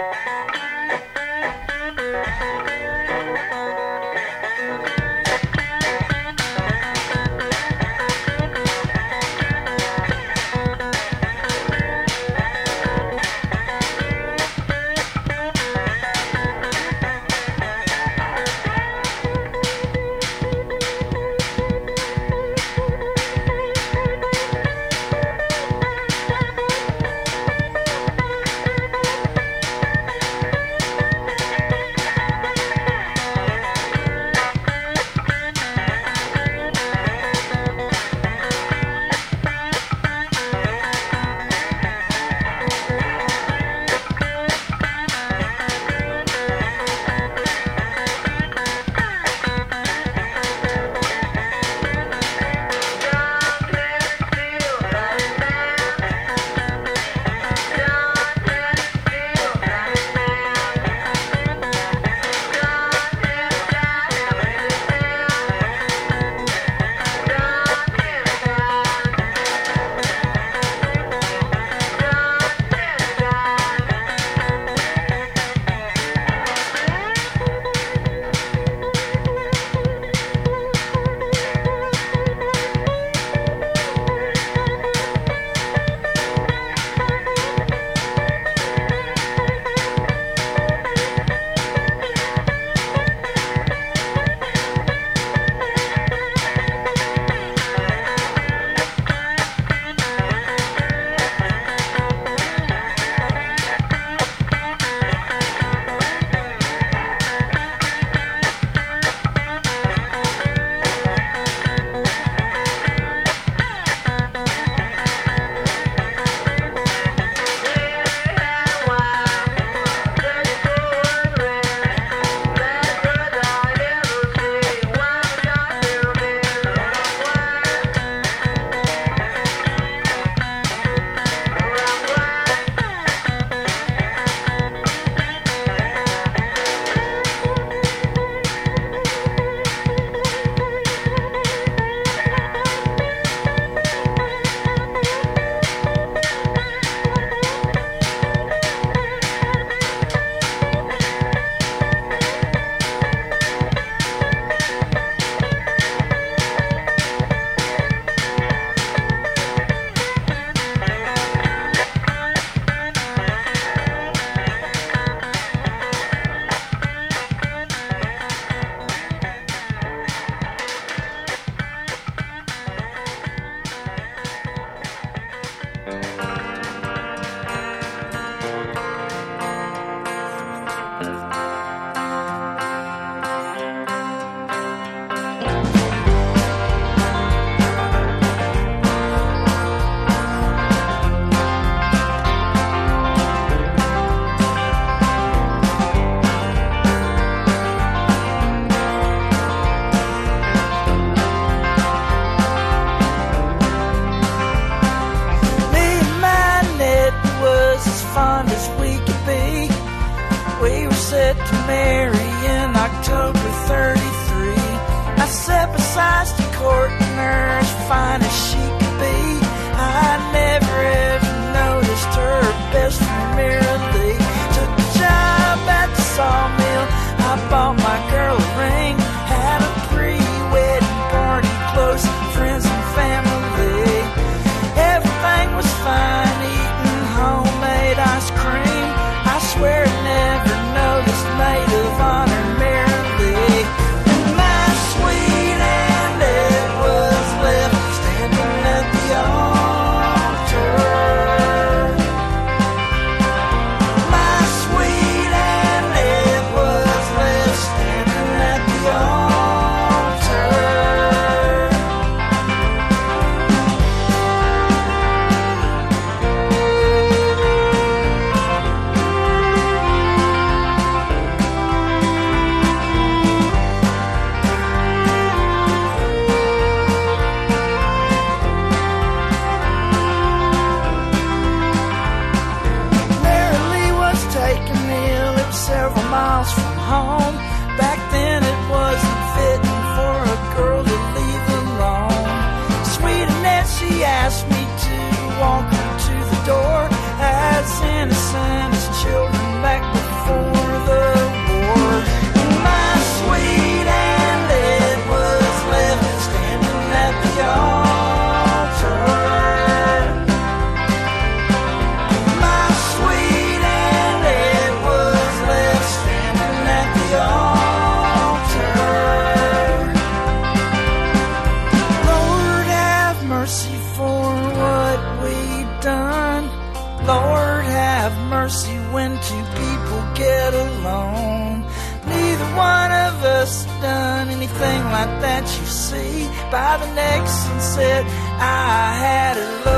Música driving next and said I had a love.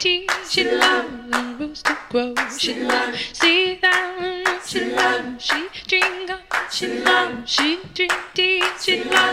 She loves the roots to grow. She loves see them. She loves she drink up. She loves she drink tea. She loves.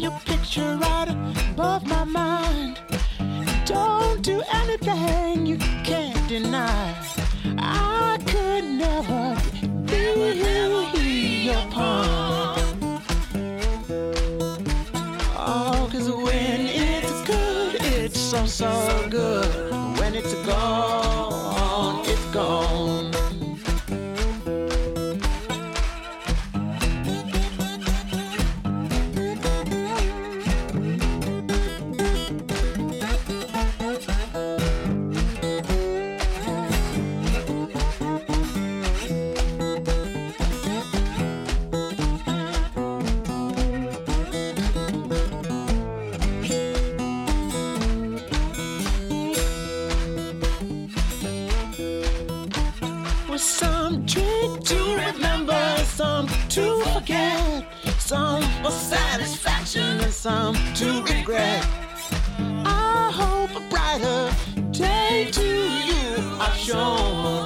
your picture right above my mind. Don't do anything you can't deny. I could never be who you're. shown.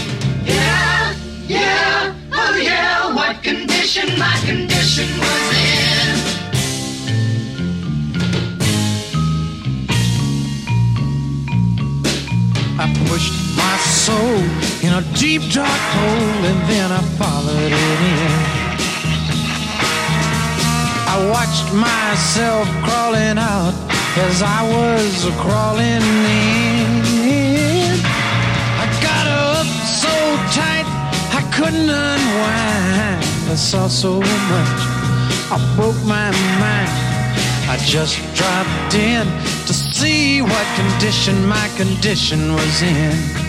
Condition my condition was in. I pushed my soul in a deep dark hole and then I followed it in. I watched myself crawling out as I was crawling in. I got up so tight I couldn't unwind. I saw so much, I broke my mind. I just dropped in to see what condition my condition was in.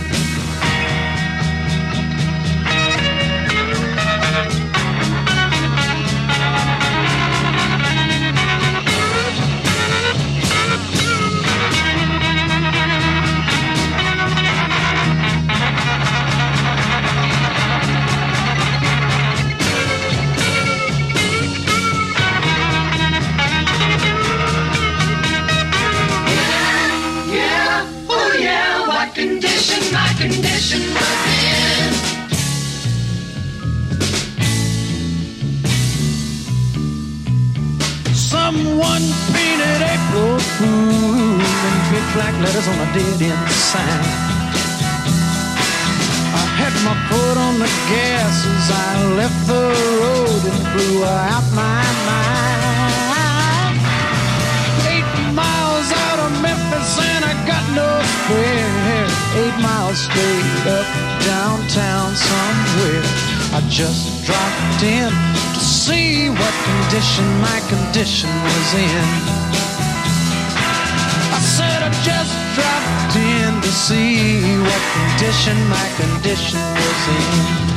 Blew out my mind. Eight miles out of Memphis and I got no spare. Eight miles straight up downtown somewhere. I just dropped in to see what condition my condition was in. I said I just dropped in to see what condition my condition was in.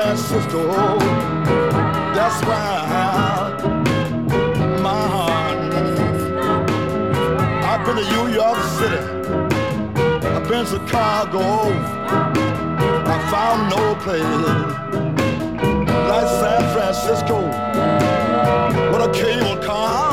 Francisco. That's why my heart. I've been to New York City. I've been to Chicago. I found no place like San Francisco. What a cable car.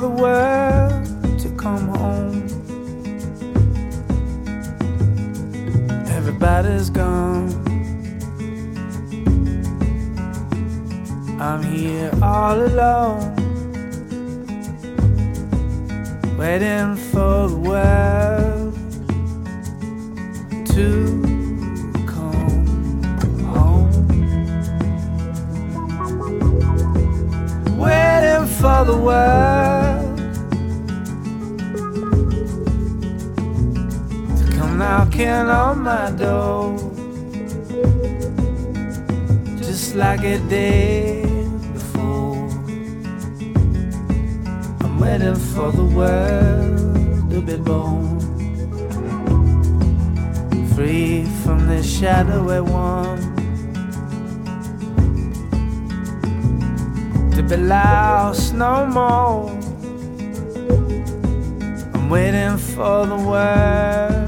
The world to come home. Everybody's gone. I'm here all alone, my door, just like it did before. I'm waiting for the world to be born free from this shadowy one. To be lost no more. I'm waiting for the world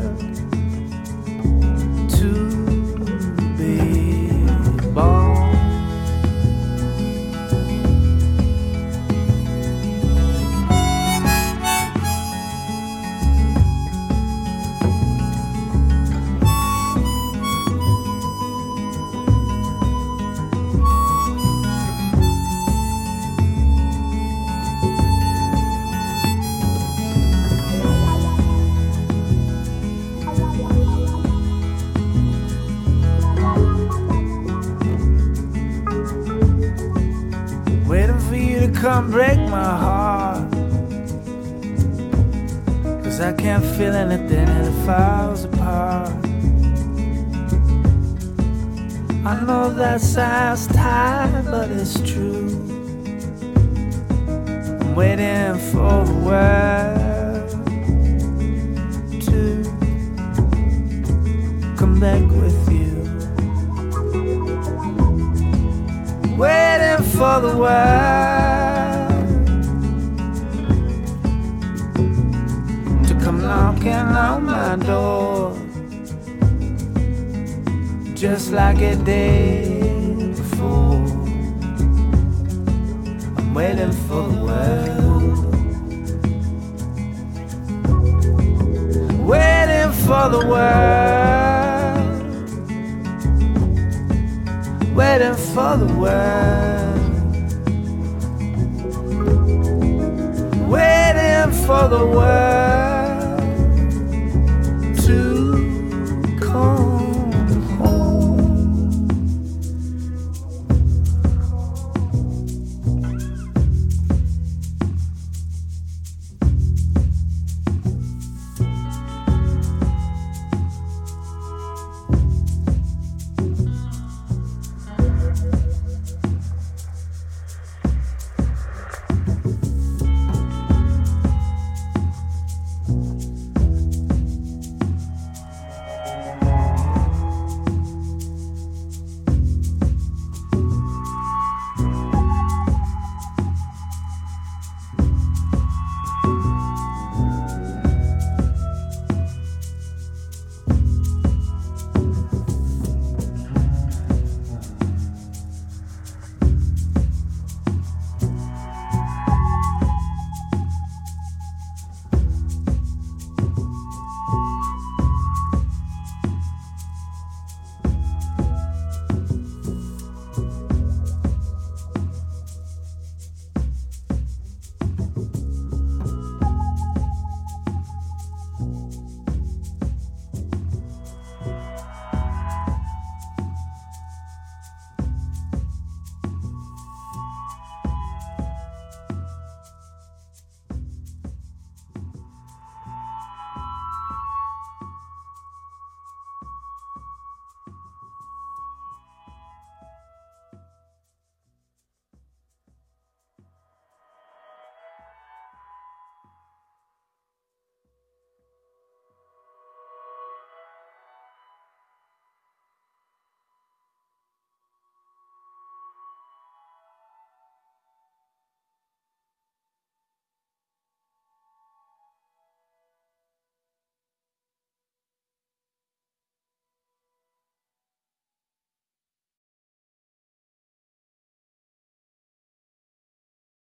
I know that sounds tired, but it's true. I'm waiting for the world to come back with you. waiting for the world to come knocking on my door, just like it did before. I'm waiting for the world, waiting for the world waiting for the world, waiting for the world.